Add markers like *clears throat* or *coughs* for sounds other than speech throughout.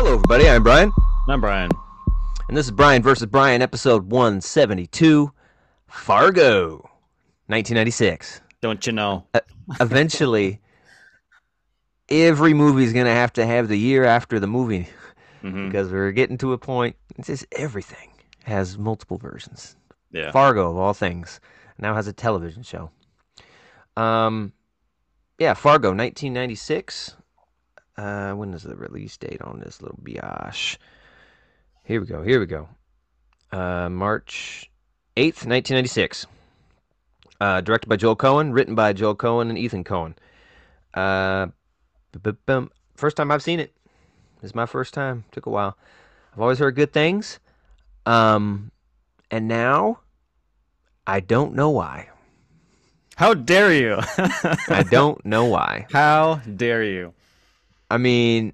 Hello, everybody. I'm Brian, I'm Brian. and this is Brian versus Brian, episode 172, Fargo, 1996. Don't you know? Eventually, every movie is going to have to have the year after the movie hmm because we're getting to a point. It's just everything has multiple versions. Yeah. Fargo, of all things, now has a television show. Um, yeah, Fargo, 1996. Uh, when is the release date on this little biatch? Here we go. Here we go. Uh, March 8th, 1996. Uh, directed by Joel Coen, written by Joel Coen and Ethan Coen. Uh, first time I've seen it. This is my first time. Took a while. I've always heard good things. Um, and now I don't know why. How dare you? *laughs* I don't know why. How dare you? I mean,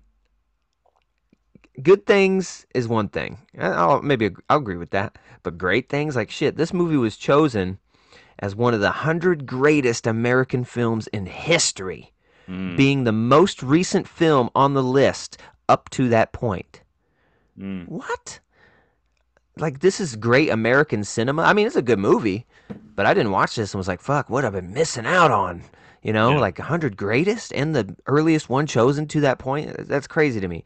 good things is one thing. I'll maybe I'll agree with that. But great things, like shit, this movie was chosen as one of the hundred greatest American films in history, Mm, being the most recent film on the list up to that point. mm. What? Like this is great American cinema. I mean, it's a good movie, but I didn't watch this and was like, "Fuck, what I've I been missing out on?" You know, Yeah. like hundred greatest and the earliest one chosen to that point. That's crazy to me.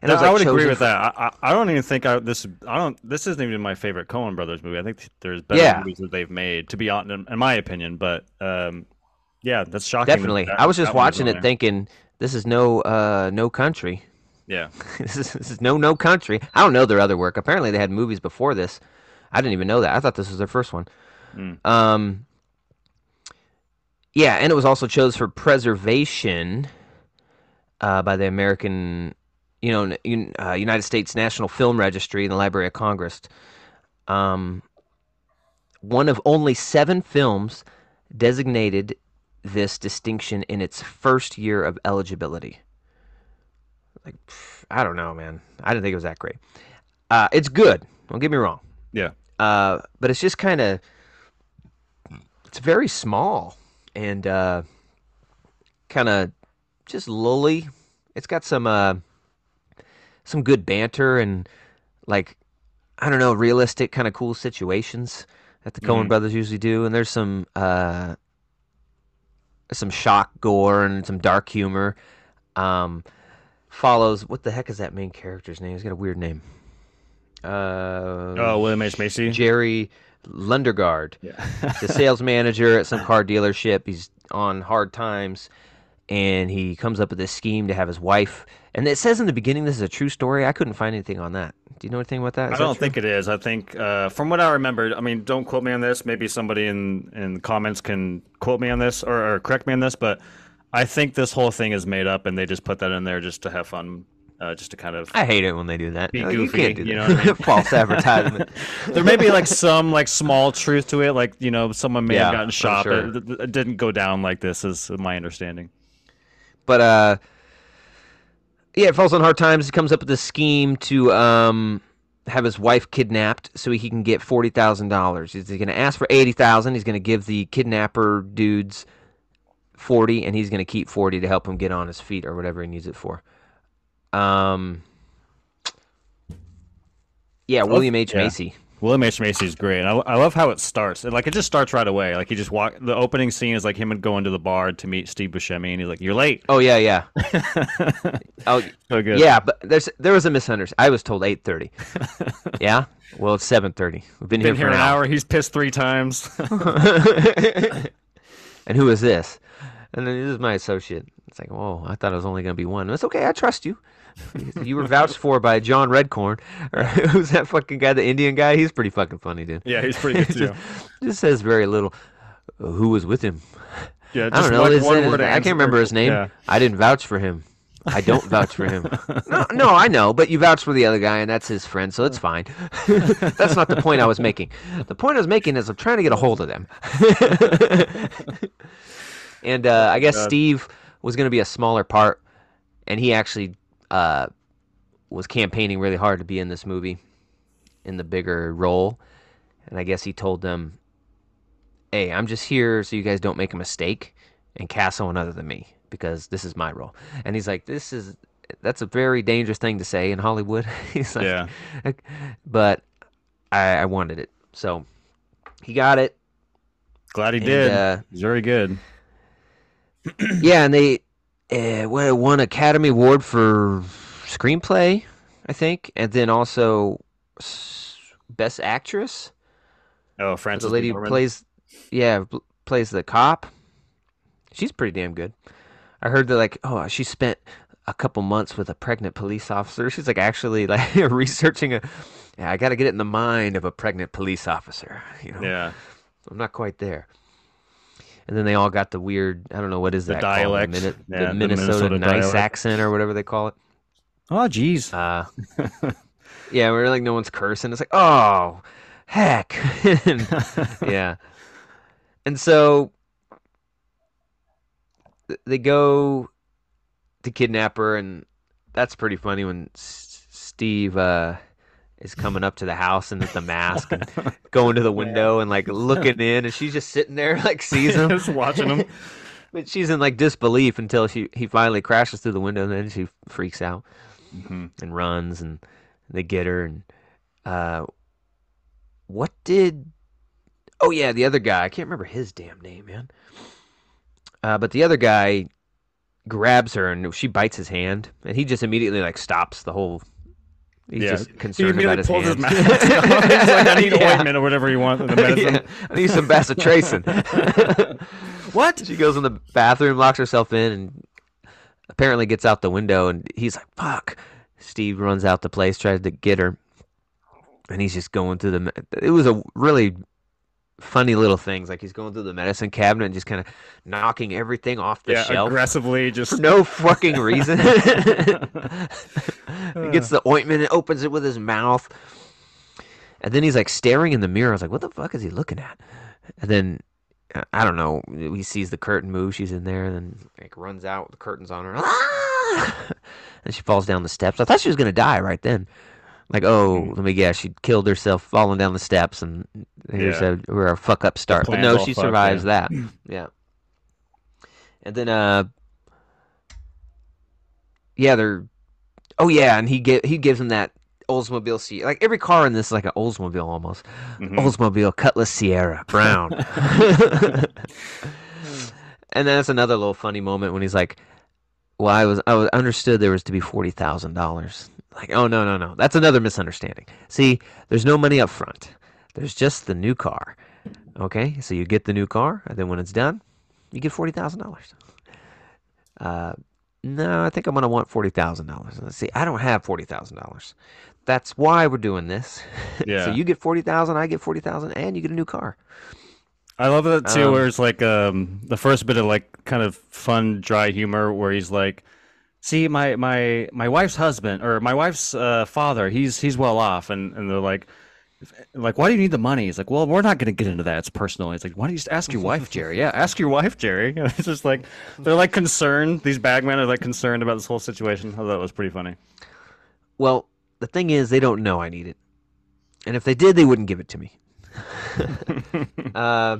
And No, it was, I would agree with for- that. I, I, I don't even think I this I don't this isn't even my favorite Coen Brothers movie. I think there's better Yeah. movies that they've made, to be honest, in, in my opinion. But um, yeah, that's shocking. Definitely, that- I was just watching on it there. thinking, "This is no, uh, no country. Yeah, *laughs* this, is, this is no, no country." I don't know their other work. Apparently, they had movies before this. I didn't even know that. I thought this was their first one. Mm. Um, yeah, and it was also chose for preservation uh, by the American, you know, Un- uh, United States National Film Registry and the Library of Congress. Um, one of only seven films designated this distinction in its first year of eligibility. Like, I don't know, man. I didn't think it was that great. Uh, it's good. Don't get me wrong. yeah. Uh, but it's just kind of it's very small and uh, kind of just lully. It's got some uh, some good banter and like I don't know, realistic kind of cool situations that the Coen Mhm. brothers usually do, and there's some uh, some shock gore and some dark humor. Um, follows what the heck is that main character's name? He's got a weird name. Uh, Oh, William H Macy. Jerry Lundegaard, Yeah. the sales manager at some car dealership. He's on hard times, and he comes up with this scheme to have his wife. And it says in the beginning this is a true story. I couldn't find anything on that. Do you know anything about that? Is I don't true? think it is. I think, uh, from what I remember, I mean, don't quote me on this. Maybe somebody in in the comments can quote me on this or, or correct me on this, but I think this whole thing is made up, and they just put that in there just to have fun, uh, just to kind of. I hate it when they do that. Be Uh, you goofy, can't do you know I mean? *laughs* False advertisement. *laughs* there may be like some like small truth to it, like you know, someone may Yeah, have gotten shot, sure. but it, didn't go down like this, is my understanding. But uh, yeah, it falls on hard times. He comes up with this scheme to um have his wife kidnapped so he can get forty thousand dollars. He's going to ask for eighty thousand. He's going to give the kidnapper dudes forty, and he's going to keep forty to help him get on his feet or whatever he needs it for. Um. Yeah, William H yeah. Macy. William H Macy is great. And I, I love how it starts. And, like it just starts right away. Like he just walk. The opening scene is like him and going to the bar to meet Steve Buscemi, and he's like, "You're late." Oh yeah, yeah. *laughs* Oh so good. yeah, but there's there was a misunderstanding. I was told eight thirty. *laughs* yeah. Well, it's seven thirty. We've been, Been here here for an hour. He's pissed three times. *laughs* and who is this? And then this is my associate. It's like, whoa, I thought it was only going to be one. It's okay, I trust you. *laughs* You were vouched for by John Redcorn. Or *laughs* who's that fucking guy, the Indian guy? He's pretty fucking funny, dude. yeah, he's pretty *laughs* good too. just, just says very little. Who was with him? Yeah, I don't know. like His- one his- word I can't remember his name. Yeah. I didn't vouch for him. I don't vouch for him. No, no, I know, but you vouch for the other guy, and that's his friend, so it's fine. that's not the point I was making. The point I was making is I'm trying to get a hold of them. and uh, I guess God. Steve was going to be a smaller part, and he actually uh, was campaigning really hard to be in this movie, in the bigger role. And I guess he told them, "Hey, I'm just here so you guys don't make a mistake and cast someone other than me because this is my role." And he's like, "This is that's a very dangerous thing to say in Hollywood. *laughs* He's like, Yeah. *laughs* but I, I wanted it, so he got it. Glad he And, did. uh, He's very good. yeah, and they uh, won Academy Award for screenplay, I think, and then also best actress. Oh, The lady who plays, yeah, plays the cop. She's pretty damn good. I heard that like, oh, she spent a couple months with a pregnant police officer. *laughs* She's like actually like *laughs* researching a. Yeah, I got to get it in the mind of a pregnant police officer. You know, Yeah. I'm not quite there. And then they all got the weird, I don't know what is The that called? dialect. Mini- Yeah, the the Minnesota, Minnesota nice dialect. accent or whatever they call it. Oh, jeez. Uh, *laughs* yeah, where like no one's cursing. It's like, oh, heck. And- *laughs* yeah. And so they go to kidnap her, and that's pretty funny when S- Steve uh, is coming up to the house and with the mask and *laughs* going to the window and like looking *laughs* in, and she's just sitting there like sees him. Just watching him. *laughs* But she's in like disbelief until she he finally crashes through the window, and then she freaks out hmm and runs, and they get her. And uh, what did? Oh yeah, the other guy. I can't remember his damn name, man. Uh, but the other guy grabs her, and she bites his hand, and he just immediately like stops the whole. He's Yeah. just He concerned immediately about his pulls his hand. mask. He's like, I need *laughs* Yeah. ointment or whatever you want. The *laughs* medicine. Yeah, I need some bacitracin. *laughs* What? She goes in the bathroom, locks herself in, and apparently gets out the window. And he's like, "Fuck!" Steve runs out the place, tries to get her, and he's just going through the. It was a really funny little things. Like he's going through the medicine cabinet and just kind of knocking everything off the Yeah, shelf aggressively just. for no fucking reason. He gets the ointment and opens it with his mouth. And then he's like staring in the mirror. I was like, what the fuck is he looking at? And then uh, I don't know. He sees the curtain move. She's in there, and then like runs out with the curtains on her. *laughs* Ah! and she falls down the steps. I thought she was gonna die right then. Like, oh, Mhm. let me guess, she killed herself falling down the steps, and here's Yeah. a, we're a fuck up start. But no, she survives yeah. that. *clears throat* Yeah. And then, uh, yeah, they're. Oh yeah, and he get he gives him that Oldsmobile seat. Like every car in this is like an Oldsmobile almost. Mhm. Oldsmobile Cutlass Ciera Brown. *laughs* and then that's another little funny moment when he's like, "Well, I was I was understood there was to be forty thousand dollars." Like, oh no no no, that's another misunderstanding. See, there's no money up front. There's just the new car. Okay, so you get the new car, and then when it's done, you get forty thousand dollars. Uh, no, I think I'm gonna want forty thousand dollars. Let's see, I don't have forty thousand dollars. That's why we're doing this. *laughs* Yeah. so you get forty thousand, I get forty thousand, and you get a new car. I love that too, Um, where it's like um, the first bit of like kind of fun, dry humor, where he's like, "See, my my my wife's husband or my wife's uh, father, he's he's well off," and and they're like, like, why do you need the money? He's like, well, we're not going to get into that. It's personal. He's like, why don't you just ask your wife, Jerry? Yeah, ask your wife, Jerry. *laughs* it's just like they're like concerned. These bagmen are like concerned about this whole situation. I thought that was pretty funny. Well, the thing is, they don't know I need it, and if they did, they wouldn't give it to me. *laughs* uh,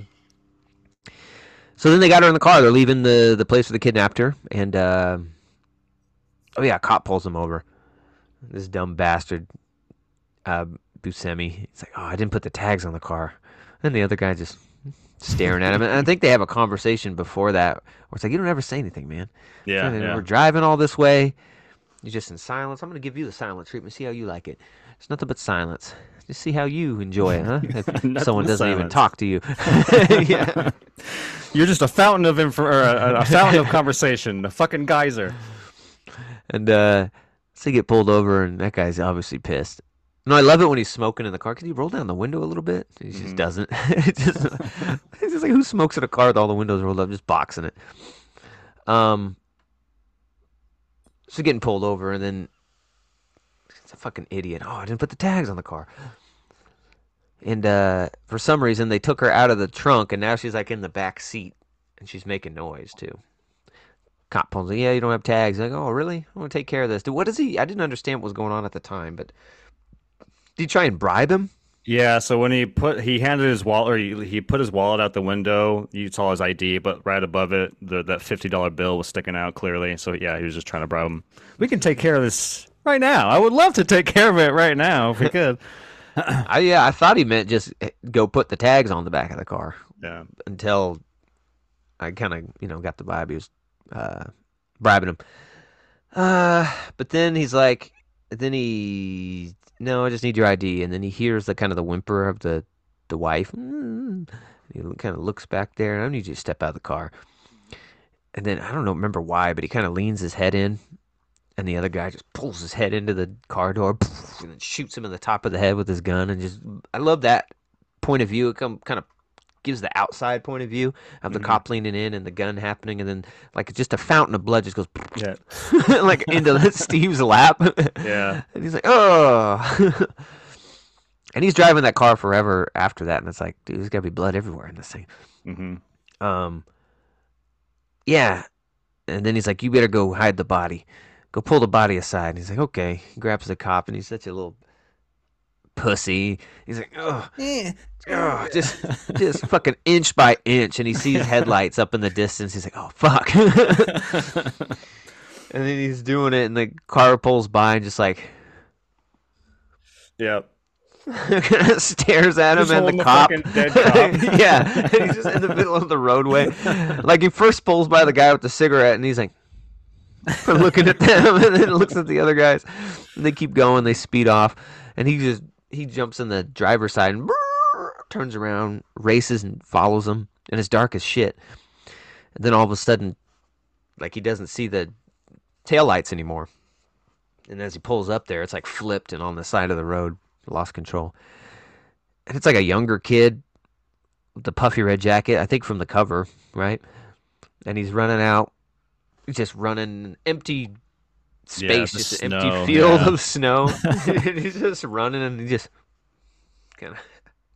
so then they got her in the car. They're leaving the the place where they kidnapped her, and uh, oh yeah, cop pulls them over. This dumb bastard, uh, Buscemi. He's like, "Oh, I didn't put the tags on the car," and the other guy just staring at him. And I think they have a conversation before that, where it's like, "You don't ever say anything, man." Yeah, yeah. We're driving all this way. You're just in silence. I'm going to give you the silent treatment. See how you like it. It's nothing but silence. Just see how you enjoy it, huh? If *laughs* someone doesn't even talk to you. *laughs* *laughs* yeah. You're just a fountain of info or a, a fountain of conversation, a fucking geyser. And uh, so you get pulled over, and that guy's obviously pissed. No, I love it when he's smoking in the car. Can you roll down the window a little bit? He just Mhm. doesn't. *laughs* it's, just, *laughs* it's just like who smokes in a car with all the windows rolled up, just boxing it. Um, so getting pulled over, and then it's a fucking idiot. Oh, I didn't put the tags on the car. And uh, for some reason, they took her out of the trunk, and now she's like in the back seat, and she's making noise too. Cop pulls, yeah, you don't have tags. Like, oh, really? I want to take care of this. Dude, what is he? I didn't understand what was going on at the time, but did you try and bribe him? Yeah, so when he put he handed his wallet or he, he put his wallet out the window, you saw his ID, but right above it, the, that fifty dollar bill was sticking out clearly. So yeah, he was just trying to bribe him. We can take care of this right now. I would love to take care of it right now if we *laughs* could. I, yeah, I thought he meant just eh, go put the tags on the back of the car Yeah, until I kind of you know got the vibe he was uh, bribing him. Uh, but then he's like, then he no, I just need your ID, and then he hears the kind of the whimper of the the wife. Mm. He kind of looks back there, and I need you to step out of the car. And then I don't know, remember why, but he kind of leans his head in, and the other guy just pulls his head into the car door, and then shoots him in the top of the head with his gun, and just I love that point of view. It come kind of gives the outside point of view of the Mhm. cop leaning in and the gun happening, and then like just a fountain of blood just goes yeah, *laughs* like into *laughs* Steve's lap. yeah. *laughs* And he's like, oh. and he's driving that car forever after that, and it's like, dude, there's gotta be blood everywhere in this thing. hmm Um, yeah. And then he's like, you better go hide the body. Go pull the body aside. And he's like, okay. He grabs the cop, and he's such a little pussy. He's like, oh, yeah. oh just, just fucking inch by inch. And he sees headlights up in the distance. He's like, oh, fuck. *laughs* and then he's doing it, and the car pulls by, and just like, yeah. *laughs* stares at him Just and the the cop. fucking cop. *laughs* yeah, and he's just in the middle of the roadway. Like he first pulls by the guy with the cigarette, and he's like looking at them, and then looks at the other guys. And they keep going. They speed off, and he just he jumps in the driver's side and turns around, races, and follows them. And it's dark as shit. And then all of a sudden, like he doesn't see the taillights anymore. And as he pulls up there, it's like flipped and on the side of the road, lost control. And it's like a younger kid with the puffy red jacket, I think from the cover, right? And he's running out. He's just running an empty space, the just an empty field yeah. of snow. *laughs* *laughs* and he's just running and he just kind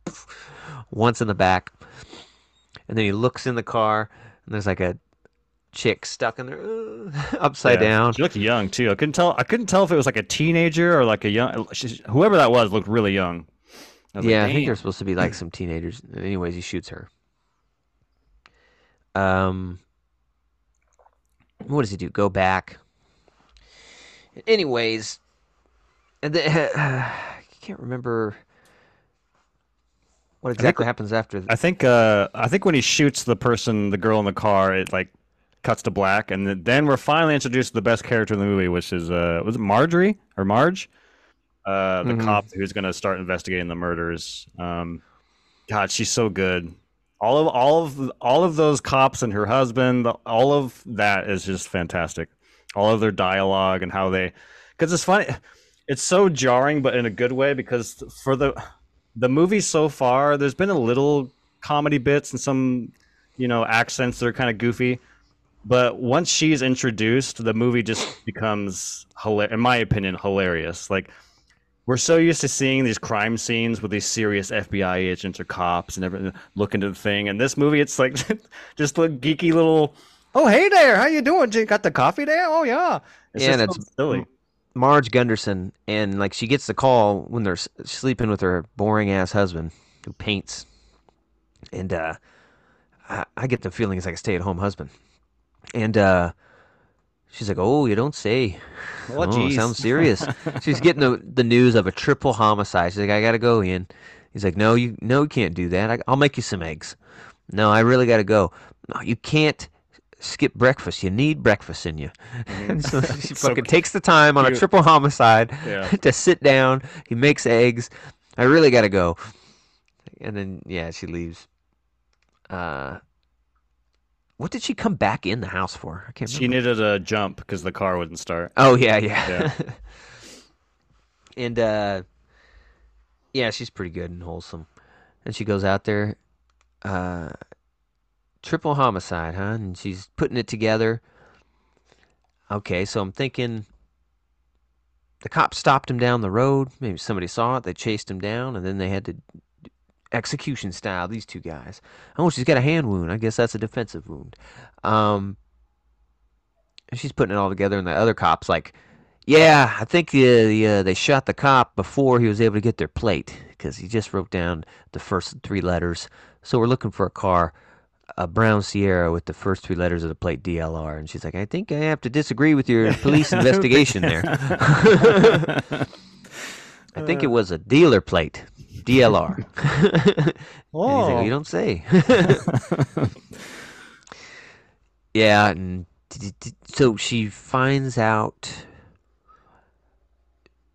of *laughs* once in the back. And then he looks in the car and there's like a chick stuck in there uh, upside Yeah. down. She looked young too. I couldn't tell. I couldn't tell if it was like a teenager or like a young. she's- Whoever that was looked really young. I was like, yeah, I think they're supposed to be like some teenagers. Anyways, he shoots her. Um, what does he do? Go back. Anyways, and then *sighs* I can't remember what exactly happens after. th- I think. Uh, I think when he shoots the person, the girl in the car, it like cuts to black, and then- we're finally introduced to the best character in the movie, which is uh, was it Marjorie or Marge, uh, the Mhm. cop who's gonna start investigating the murders. Um, God, she's so good. All of all of all of those cops and her husband, all of that is just fantastic. All of their dialogue and how they, because it's funny, *sighs* it's so jarring, but in a good way. Because for the the movie so far, there's been a little comedy bits and some, you know, accents that are kind of goofy. But once she's introduced, the movie just becomes, in my opinion, hilarious. Like we're so used to seeing these crime scenes with these serious FBI agents or cops and everything look into the thing. And this movie, it's like *laughs* just a geeky little, oh hey there, how you doing? You got the coffee there? Oh yeah. It's Yeah, and it's- silly. Marge Gunderson, and like she gets the call when they're sleeping with her boring ass husband who paints, and uh, I, I get the feeling it's like a stay at home husband, and uh, she's like, "Oh, you don't say." Oh, Oh, geez. sounds serious. *laughs* She's getting the, the news of a triple homicide. She's like, I gotta go, Ian. He's like, No, you no, you can't do that. I, I'll make you some eggs. No, I really gotta go. No, you can't skip breakfast. You need breakfast in you. And *laughs* so she *laughs* So fucking takes the time on a triple homicide Yeah. *laughs* to sit down. He makes eggs. I really gotta go. And then yeah, she leaves. Uh, what did she come back in the house for? I can't. She remember. needed a jump because the car wouldn't start. Oh yeah, yeah. Yeah. and uh yeah, she's pretty good and wholesome. And she goes out there uh triple homicide, huh? And she's putting it together. Okay, so I'm thinking the cops stopped him down the road. Maybe somebody saw it. They chased him down, and then they had to execution style these two guys. Oh, she's got a hand wound. I guess that's a defensive wound. Um, she's putting it all together, and the other cops like, yeah, I think uh, the, uh, they shot the cop before he was able to get their plate because he just wrote down the first three letters. So we're looking for a car, a brown Ciera with the first three letters of the plate DLR. And she's like, I think I have to disagree with your *laughs* police investigation there. *laughs* I think it was a dealer plate, DLR. *laughs* He's like, Oh. you don't say. yeah, and d- d- d- so she finds out.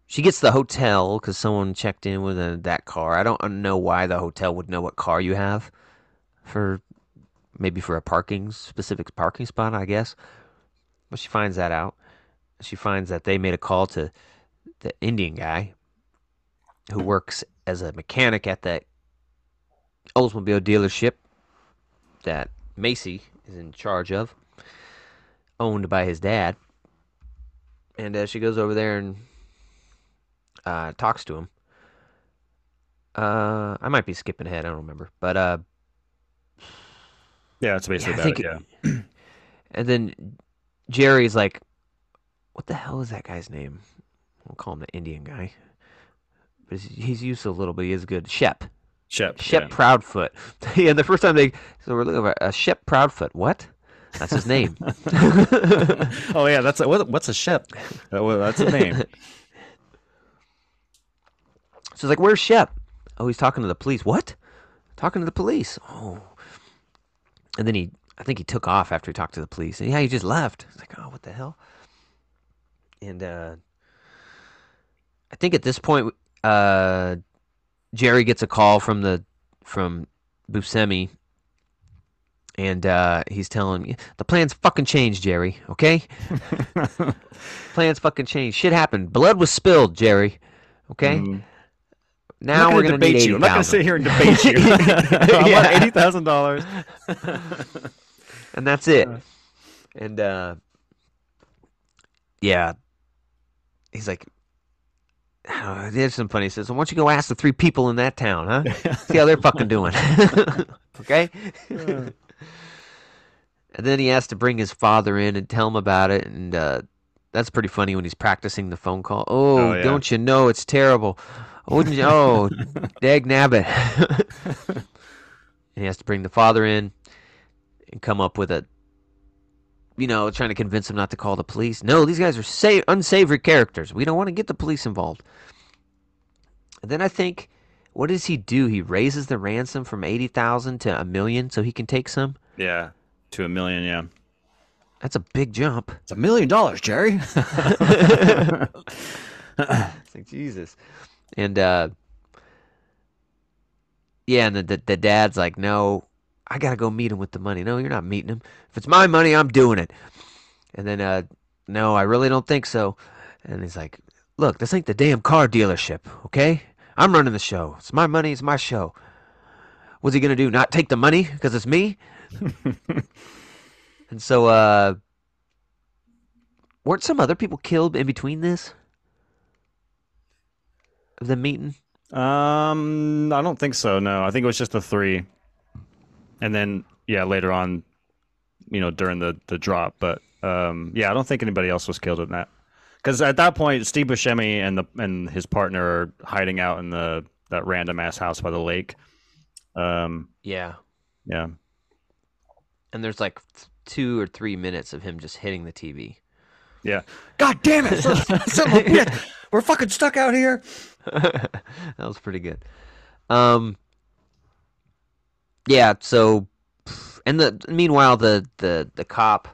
She gets the hotel because someone checked in with a, that car. I don't know why the hotel would know what car you have for maybe for a parking specific parking spot, I guess. But she finds that out. She finds that they made a call to the Indian guy who works as a mechanic at that Oldsmobile dealership that Macy is in charge of, owned by his dad. And uh, she goes over there and uh, talks to him. Uh, I might be skipping ahead. I don't remember, but uh, Yeah, it's basically Yeah, think it. Yeah. *clears throat* and then Jerry's like, "What the hell is that guy's name?" We'll call him the Indian guy, but he's, used to a little, but he is good. Shep. Shep. Shep yeah. Proudfoot. *laughs* yeah, the first time they so we're looking at uh, Shep Proudfoot. What? That's his name. *laughs* oh yeah, that's a, what, what's a Shep? Well, that's a name. *laughs* So it's like, where's Shep? Oh, he's talking to the police. What? Talking to the police. Oh. And then he, I think he took off after he talked to the police. And yeah, he just left. It's like, oh, what the hell? And uh, I think at this point, uh, Jerry gets a call from the from Buscemi, and uh, he's telling me the plans fucking changed, Jerry. Okay, *laughs* plans fucking changed. Shit happened. Blood was spilled, Jerry. Okay. Mm. Now I'm we're not gonna debate you. I'm not gonna sit here and debate you. *laughs* *laughs* I Yeah. want eighty thousand dollars. *laughs* and that's it. And uh, yeah, he's like, oh, there's some funny. He says, "Why don't you go ask the three people in that town, huh? See how they're fucking doing." okay. and then he has to bring his father in and tell him about it, and uh, that's pretty funny when he's practicing the phone call. Oh, Oh, yeah. don't you know it's terrible? Wouldn't you? Oh, *laughs* dag nabbit. *laughs* and he has to bring the father in and come up with a you know trying to convince him not to call the police no these guys are sa- unsavory characters we don't want to get the police involved and then i think what does he do he raises the ransom from 80000 to a million so he can take some Yeah, to a million. Yeah, that's a big jump it's a million dollars, Jerry. *laughs* it's like jesus and uh yeah and the, the, the dad's like no i gotta go meet him with the money. No you're not meeting him. If it's my money i'm doing it. And then uh no i really don't think so. And he's like look this ain't the damn car dealership okay? I'm running the show. It's my money it's my show. What's he gonna do not take the money because it's me? *laughs* And so uh weren't some other people killed in between this of the meeting um, I don't think so. No, I think it was just the three, and then yeah, later on, you know, during the the drop. But um, yeah, I don't think anybody else was killed in that. Because at that point, Steve Buscemi and the and his partner are hiding out in the that random ass house by the lake. Um, yeah yeah, and there's like two or three minutes of him just hitting the tv yeah. God damn it! *laughs* son of a bitch! We're fucking stuck out here. *laughs* that was pretty good. Um, yeah. So, and the meanwhile, the the the cop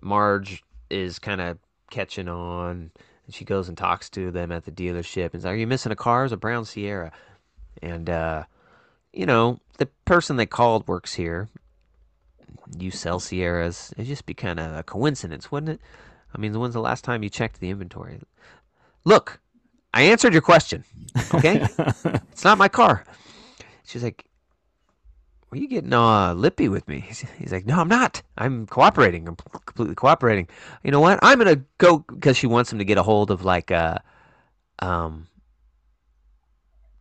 Marge is kind of catching on, and she goes and talks to them at the dealership. And is like, "Are you missing a car? It's a brown Ciera." And uh, you know, the person they called works here. You sell Cieras. It'd just be kind of a coincidence, wouldn't it? I mean, when's the last time you checked the inventory? Look, I answered your question. Okay, *laughs* it's not my car. She's like, "Were you getting uh, lippy with me?" He's, he's like, "No, I'm not. I'm cooperating. I'm completely cooperating. You know what? I'm gonna go because she wants him to get a hold of like uh, um,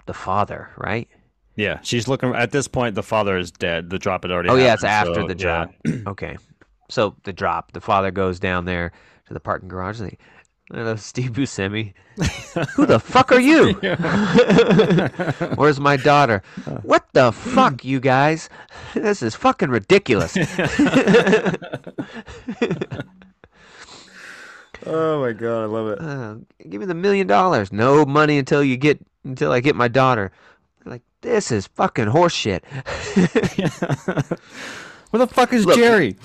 the father, right? Yeah, she's looking. At this point, the father is dead. The drop had already. Oh yeah, it's after so, the yeah. drop. *clears throat* okay, so the drop. The father goes down there to the parking garage. And they, *laughs* Steve Buscemi. *laughs* Who the fuck are you? *laughs* Where's my daughter? What the fuck, you guys? This is fucking ridiculous. oh my god, I love it. Uh, give me the million dollars. No money until you get until I get my daughter. Like this is fucking horseshit. Where the fuck is Look. Jerry?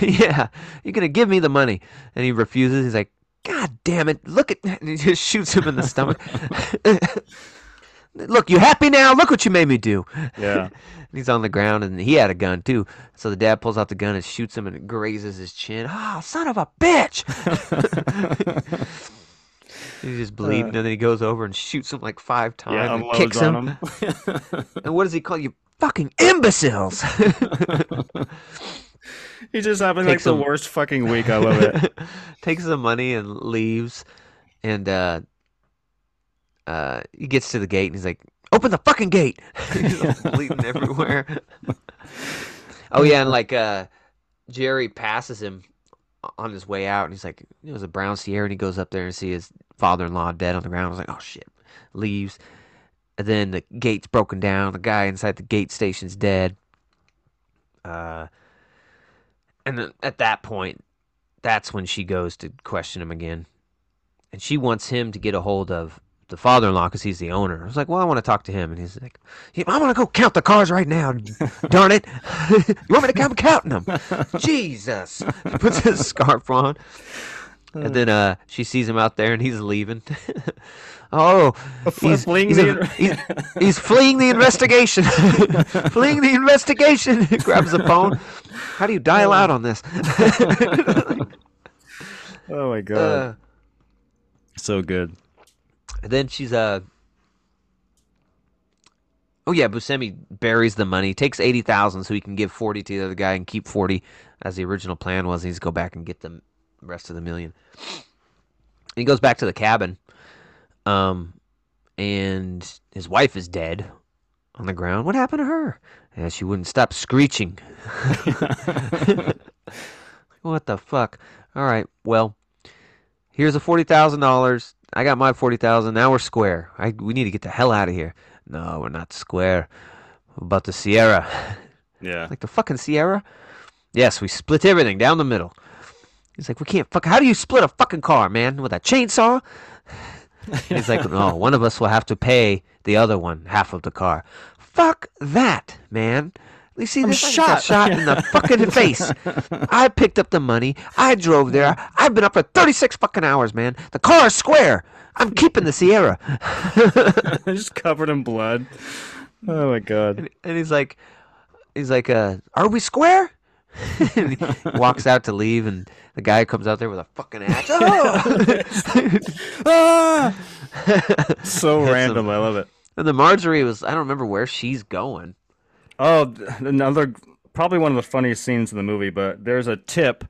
yeah, you're gonna give me the money, and he refuses. He's like, God damn it! Look at, *laughs* and he just shoots him in the stomach. *laughs* Look, you happy now? Look what you made me do. Yeah. *laughs* He's on the ground, and he had a gun too. So the dad pulls out the gun and shoots him, and it grazes his chin. Ah, son of a bitch! He's just bleeding, and then he goes over and shoots him like five times Yeah, and kicks him. him. And what does he call you? Fucking imbeciles! He's just having like Takes the worst fucking week. I love it. *laughs* Takes the money and leaves, and uh, uh, he gets to the gate and he's like, "Open the fucking gate!" *laughs* he's bleeding *laughs* everywhere. oh yeah, and like uh, Jerry passes him on his way out, and he's like, "It was a brown Ciera," and he goes up there and see his father-in-law dead on the ground. I was like, "Oh shit!" Leaves, and then the gate's broken down. The guy inside the gate station's dead. Uh, and then at that point, that's when she goes to question him again, and she wants him to get a hold of the father-in-law because he's the owner. I was like, "Well, I want to talk to him," and he's like, yeah, "I want to go count the cars right now." *laughs* Darn it! *laughs* you want me to come counting them? *laughs* Jesus! He puts his scarf on, and then uh, she sees him out there, and he's leaving. Oh, he's, fleeing he's, the- a- he's, *laughs* he's fleeing the investigation. *laughs* fleeing the investigation. He *laughs* Grabs the phone. How do you dial out on this? oh my god, uh, so good. Then she's uh Oh yeah, Buscemi buries the money, takes eighty thousand so he can give forty to the other guy and keep forty as the original plan was. He's go back and get the rest of the million. he goes back to the cabin, um, and his wife is dead on the ground. What happened to her? Yeah, she wouldn't stop screeching. *laughs* *laughs* what the fuck? All right, well, here's a forty thousand dollars. I got my forty thousand. Now we're square. I we need to get the hell out of here. No, we're not square. What about the Ciera? *laughs* Yeah. Like the fucking Ciera? Yes, we split everything down the middle. He's like, we can't fuck. How do you split a fucking car, man? With a chainsaw? *laughs* He's like, no, one of us will have to pay the other one half of the car. Fuck that, man. You see, I'm this I just got shot. shot in the fucking *laughs* face. I picked up the money. I drove there. I've been up for 36 fucking hours, man. The car is square. I'm keeping the Ciera. *laughs* just covered in blood. Oh my god. And, and he's like, he's like, uh, are we square? And *laughs* he walks out to leave, and the guy comes out there with a fucking axe. *laughs* Oh! *laughs* ah! So Hits him. random. I love it. and the Marjorie was, I don't remember where she's going. Oh, another probably one of the funniest scenes in the movie. But there's a tip.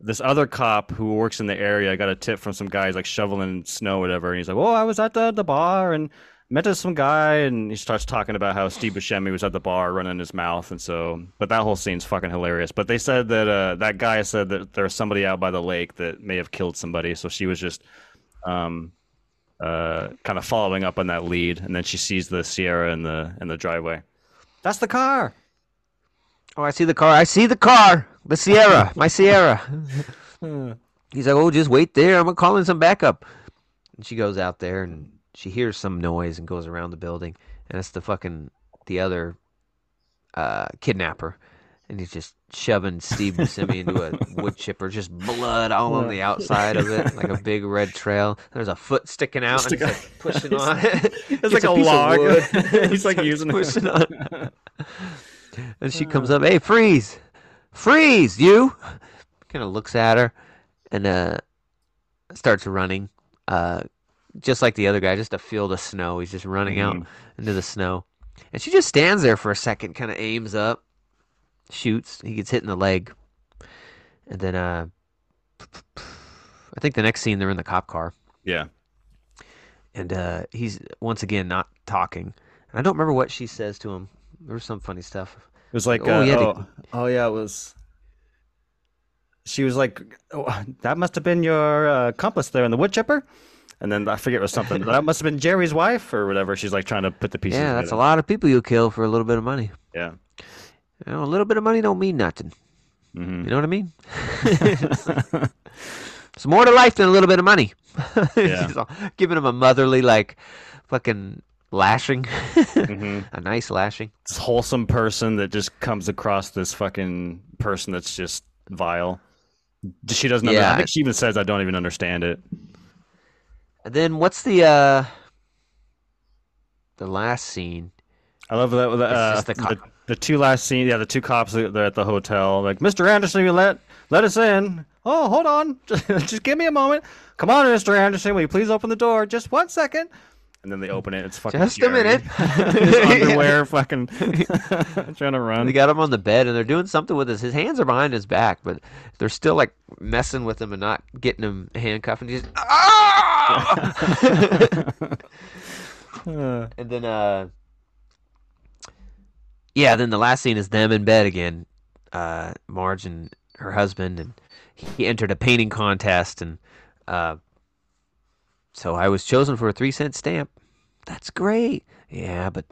This other cop who works in the area got a tip from some guys like shoveling snow, or whatever, and he's like, "Oh, I was at the the bar and met some guy," and he starts talking about how Steve Buscemi was at the bar running his mouth, and so. But that whole scene's fucking hilarious. But they said that uh, that guy said that there's somebody out by the lake that may have killed somebody, so she was just. Um, uh, kind of following up on that lead, and then she sees the Ciera in the in the driveway. That's the car. Oh, I see the car. I see the car. The Ciera. *laughs* My Ciera. *laughs* He's like, oh, just wait there. I'm calling some backup. And she goes out there and she hears some noise and goes around the building. And it's the fucking, the other uh, kidnapper. And he's just shoving Steve Buscemi into a *laughs* wood chipper, just blood all on the outside of it, like a *laughs* big red trail. There's a foot sticking out, and he's like pushing *laughs* on it. It's like a of log. He's like using it. pushing on. And she comes up, hey, freeze, freeze, you. Kind of looks at her, and uh, starts running. Uh, just like the other guy, just a field of snow. He's just running out Mhm. into the snow, and she just stands there for a second, kind of aims up, shoots. He gets hit in the leg, and then uh, I think the next scene they're in the cop car, Yeah. and uh, he's once again not talking. And I don't remember what she says to him. There was some funny stuff. It was like, Oh, uh, yeah, oh, oh, yeah, it was. she was like, oh, "That must have been your uh, accomplice there in the wood chipper." And then I forget it was something. that must have been Jerry's wife or whatever. She's like trying to put the pieces. Yeah, that's a lot of people you kill for a little bit of money. Yeah. You know, a little bit of money don't mean nothing. Mhm. You know what I mean? *laughs* it's more to life than a little bit of money. *laughs* Yeah. Giving him a motherly, like, fucking lashing. Mhm. *laughs* a nice lashing. This wholesome person that just comes across this fucking person that's just vile. She doesn't. Under- Yeah. I think she even says, "I don't even understand it." And then what's the uh the last scene? I love that. Uh, just the the, the, two last scenes. Yeah, the two cops. that- They're at the hotel. Like, Mr. Anderson, you let let us in. Oh, hold on. *laughs* Just give me a moment. Come on, Mr. Anderson. Will you please open the door? Just one second. And then they open it. It's fucking Just a minute. *laughs* *laughs* Underwear, fucking trying to run. They got him on the bed and they're doing something with his his hands are behind his back, but they're still like messing with him and not getting him handcuffed and he's ah! Uh, *laughs* And then uh Yeah, then the last scene is them in bed again. Uh Marge and her husband and he entered a painting contest and uh so I was chosen for a 3 cent stamp. That's great. Yeah, but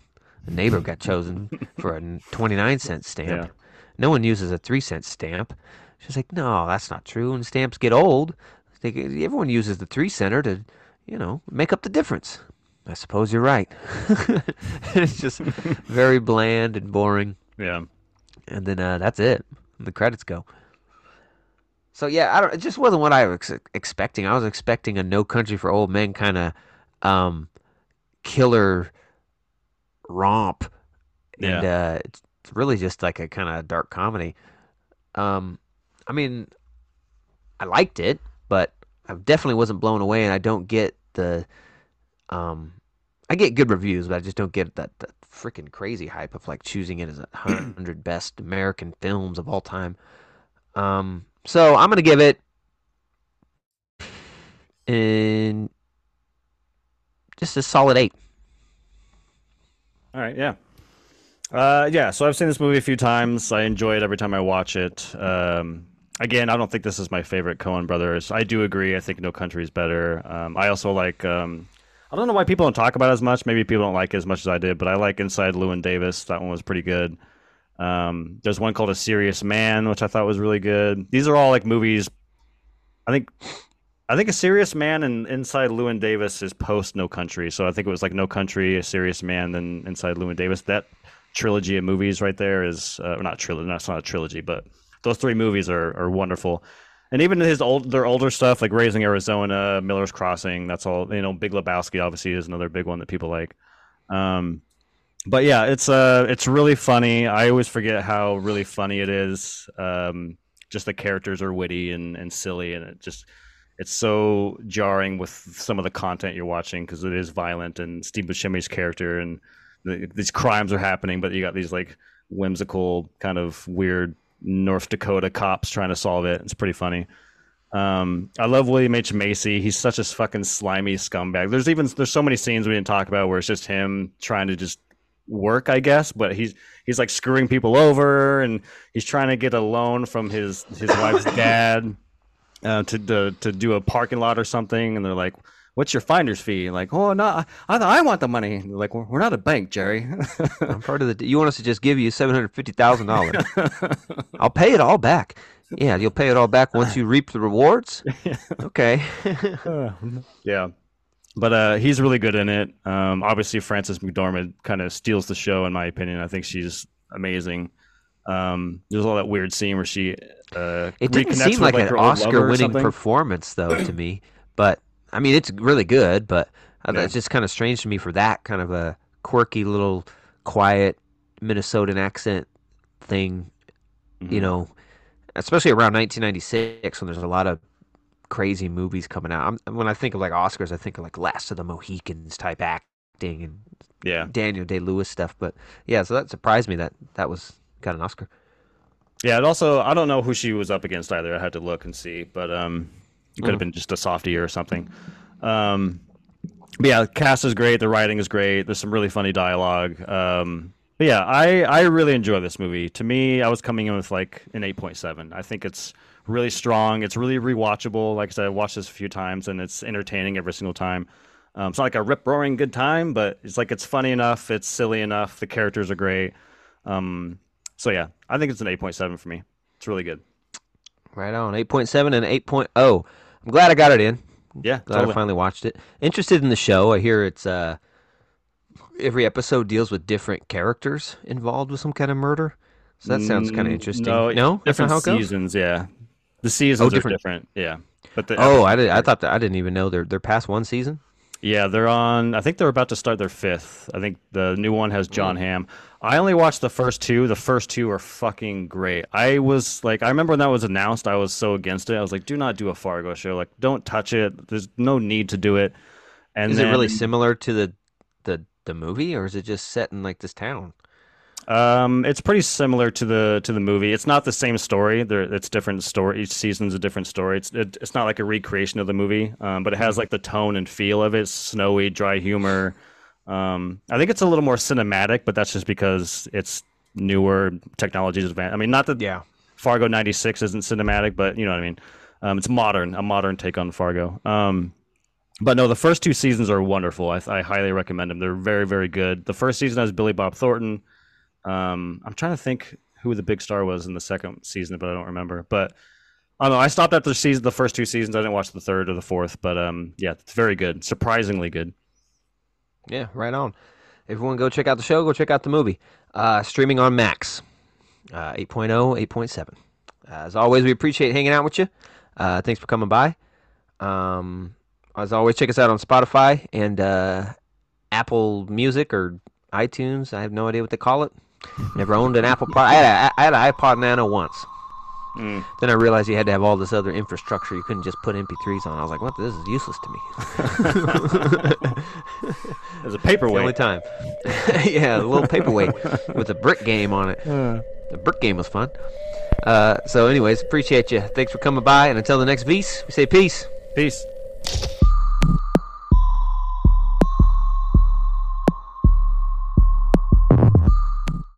the neighbor got chosen for a 29 cent stamp. Yeah. No one uses a 3 cent stamp. She's like, "No, that's not true. And stamps get old, they, everyone uses the 3 center to, you know, make up the difference." I suppose you're right. *laughs* it's just *laughs* very bland and boring, yeah. and then uh, that's it. And the credits go. So yeah, I don't. It just wasn't what I was ex- expecting. I was expecting a No Country for Old Men kind of um, killer romp, and uh, it's really just like a kind of dark comedy. Um, I mean, I liked it, but I definitely wasn't blown away, and I don't get the um, I get good reviews, but I just don't get that, that freaking crazy hype of like choosing it as a *clears throat* hundred best American films of all time. Um, so I'm gonna give it in just a solid eight. All right, yeah. Uh, yeah, so I've seen this movie a few times. I enjoy it every time I watch it. Um, again, I don't think this is my favorite Coen brothers. I do agree. I think No Country is better. Um, I also like. Um, I don't know why people don't talk about it as much. Maybe people don't like it as much as I did, but I like Inside Llewyn Davis. That one was pretty good. Um, there's one called A Serious Man, which I thought was really good. These are all like movies. I think I think A Serious Man and Inside Llewyn Davis is post No Country. So I think it was like No Country, A Serious Man, then Inside Llewyn Davis. That trilogy of movies right there is uh, not trilogy. That's not a trilogy, but those three movies are are wonderful. And even his old their older stuff like Raising Arizona, Miller's Crossing. That's all you know. Big Lebowski obviously is another big one that people like. Um, but yeah, it's uh it's really funny. I always forget how really funny it is. Um, just the characters are witty and, and silly, and it just it's so jarring with some of the content you're watching because it is violent and Steve Buscemi's character and the, these crimes are happening, but you got these like whimsical kind of weird North Dakota cops trying to solve it. It's pretty funny. Um, I love William H Macy. He's such a fucking slimy scumbag. There's even there's so many scenes we didn't talk about where it's just him trying to just work, I guess, but he's he's like screwing people over and he's trying to get a loan from his his wife's *coughs* dad uh, to, to to do a parking lot or something, and they're like, "What's your finder's fee?" Like, "Oh no, I I, I want the money." Like, "We're we're not a bank, Jerry." *laughs* I'm part of the. You want us to just give you seven hundred fifty thousand dollars? *laughs* I'll pay it all back. Yeah, you'll pay it all back once you reap the rewards. *laughs* Okay. yeah, but uh, he's really good in it. Um, obviously, Frances McDormand kind of steals the show, in my opinion. I think she's amazing. Um, there's all that weird scene where she uh, It didn't seem with, like, her an old lover or Oscar-winning performance, though, to me. But I mean, it's really good. But uh, Yeah. it's just kind of strange to me for that kind of a quirky little, quiet Minnesotan accent thing. You Mhm. know, especially around 1996 when there's a lot of crazy movies coming out. I'm, when I think of like Oscars, I think of like Last of the Mohicans type acting and yeah, Daniel Day Lewis stuff. But yeah, so that surprised me that that was got an Oscar. yeah. It also, I don't know who she was up against either. I had to look and see, but um, it could have Mhm. been just a softie or something. Um, but yeah, the cast is great. The writing is great. There's some really funny dialogue. Um, but yeah, I I really enjoy this movie. To me, I was coming in with like an 8.7. I think it's really strong. It's really rewatchable. Like I said, I watched this a few times, and it's entertaining every single time. Um, it's not like a rip roaring good time, but it's like it's funny enough, it's silly enough, the characters are great. Um, so yeah, I think it's an 8.7 for me. It's really good. Right on. 8.7 and 8.0. I'm glad I got it in. Yeah, Glad totally. I finally watched it. Interested in the show. I hear it's uh every episode deals with different characters involved with some kind of murder. So that sounds kind of Mm, interesting. No, no? Different how it goes? seasons. Yeah, the seasons different- are different. Yeah, but the Oh, I did. I thought that I didn't even know they're they're past one season. Yeah, they're on. I think they're about to start their fifth. I think the new one has Jon Mm. Hamm. I only watched the first two. The first two are fucking great. I was like, I remember when that was announced, I was so against it. I was like, do not do a Fargo show. Like, don't touch it. There's no need to do it. And Is it really similar to the the the movie, or is it just set in like this town? Um, it's pretty similar to the to the movie. It's not the same story. There, it's different story. Each season's a different story. It's it, it's not like a recreation of the movie, um, but it has like the tone and feel of it. Snowy, dry humor. Um, I think it's a little more cinematic, but that's just because it's newer technologies advanced. I mean, not that Yeah. Fargo '96 isn't cinematic, but you know what I mean. Um, it's modern, a modern take on Fargo. Um, but no, the first two seasons are wonderful. I, I highly recommend them. They're very, very good. The first season has Billy Bob Thornton. Um, I'm trying to think who the big star was in the second season, but I don't remember. But I don't know. I stopped after the season, the first two seasons. I didn't watch the third or the fourth, but um, yeah, it's very good. Surprisingly good. Yeah, right on. Everyone go check out the show, go check out the movie. Uh, streaming on Max. Uh, 8.0, 8.7. Uh, as always, we appreciate hanging out with you. Uh, thanks for coming by. Um, as always, check us out on Spotify and uh, Apple Music or iTunes. I have no idea what they call it. Never owned an Apple product. I had, a, I had an iPod Nano once. Mm. Then I realized you had to have all this other infrastructure. You couldn't just put MP3s on. I was like, "What? This is useless to me." *laughs* *laughs* There's a the only time. *laughs* yeah, a little paperweight with a brick game on it. The brick game was fun. Uh, so, anyways, appreciate you. Thanks for coming by, and until the next Vs, we say peace. Peace.